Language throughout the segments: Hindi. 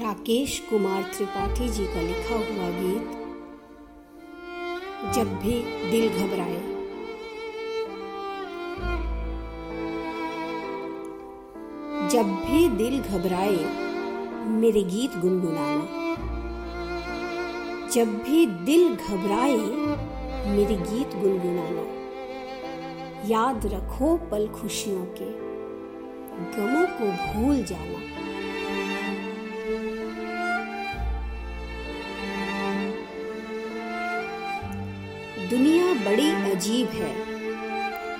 राकेश कुमार त्रिपाठी जी का लिखा हुआ गीत, जब भी दिल घबराए। जब भी दिल घबराए, मेरे गीत गुनगुनाना जब भी दिल घबराए, मेरे गीत गुनगुनाना याद रखो पल खुशियों के, गमों को भूल जाना। दुनिया बड़ी अजीब है,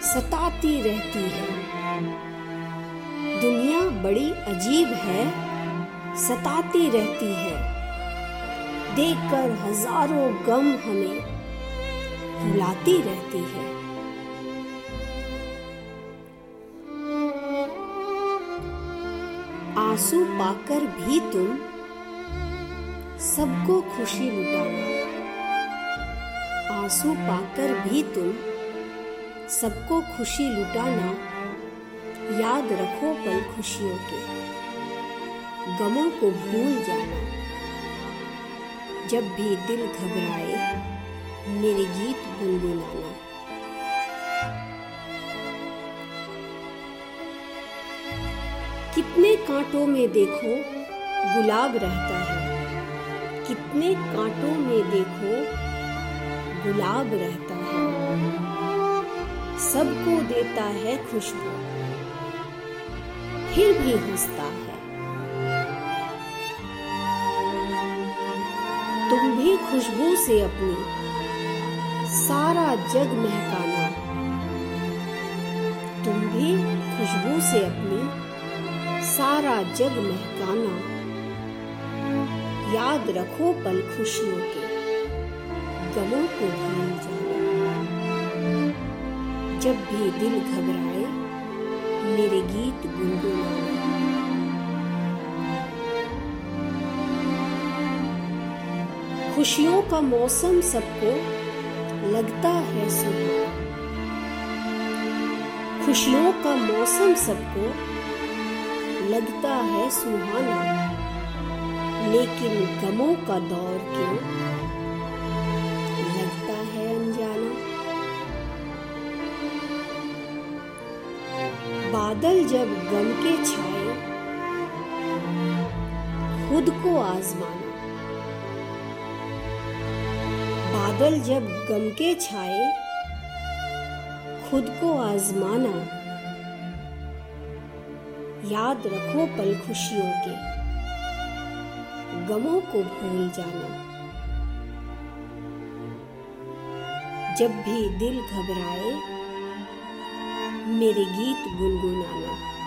सताती रहती है। दुनिया बड़ी अजीब है, सताती रहती है। देखकर हज़ारों गम हमें रुलाती रहती है। आँसू पाकर भी तुम सबको खुशी लुटाना। आँसू पाकर भी तुम सबको खुशी लुटाना याद रखो पल खुशियों के। गमों को भूल जाना। जब भी दिल घबराए, मेरे गीत गुनगुनाना। कितने कांटों में देखो गुलाब रहता है। कितने कांटों में देखो गुलाब रहता है। सबको देता है खुशबू। फिर भी हंसता है। तुम भी खुशबू से अपनी सारा जग महकाना। तुम भी खुशबू से अपनी सारा जग महकाना। याद रखो पल खुशियों के। गमों को भूल जाना। जब भी दिल घबराए, मेरे गीत गुनगुनाना। खुशियों का मौसम सबको लगता है सुहाना। खुशियों का मौसम सबको लगता है सुहाना। लेकिन गमों का दौर क्यों? लगता है अनजाना। बादल जब गम के छाए, खुद को आजमाना। बादल जब गम के छाए, खुद को आजमाना। याद रखो पल खुशियों के, गमों को भूल जाना। जब भी दिल घबराए मेरे गीत गुनगुनाना।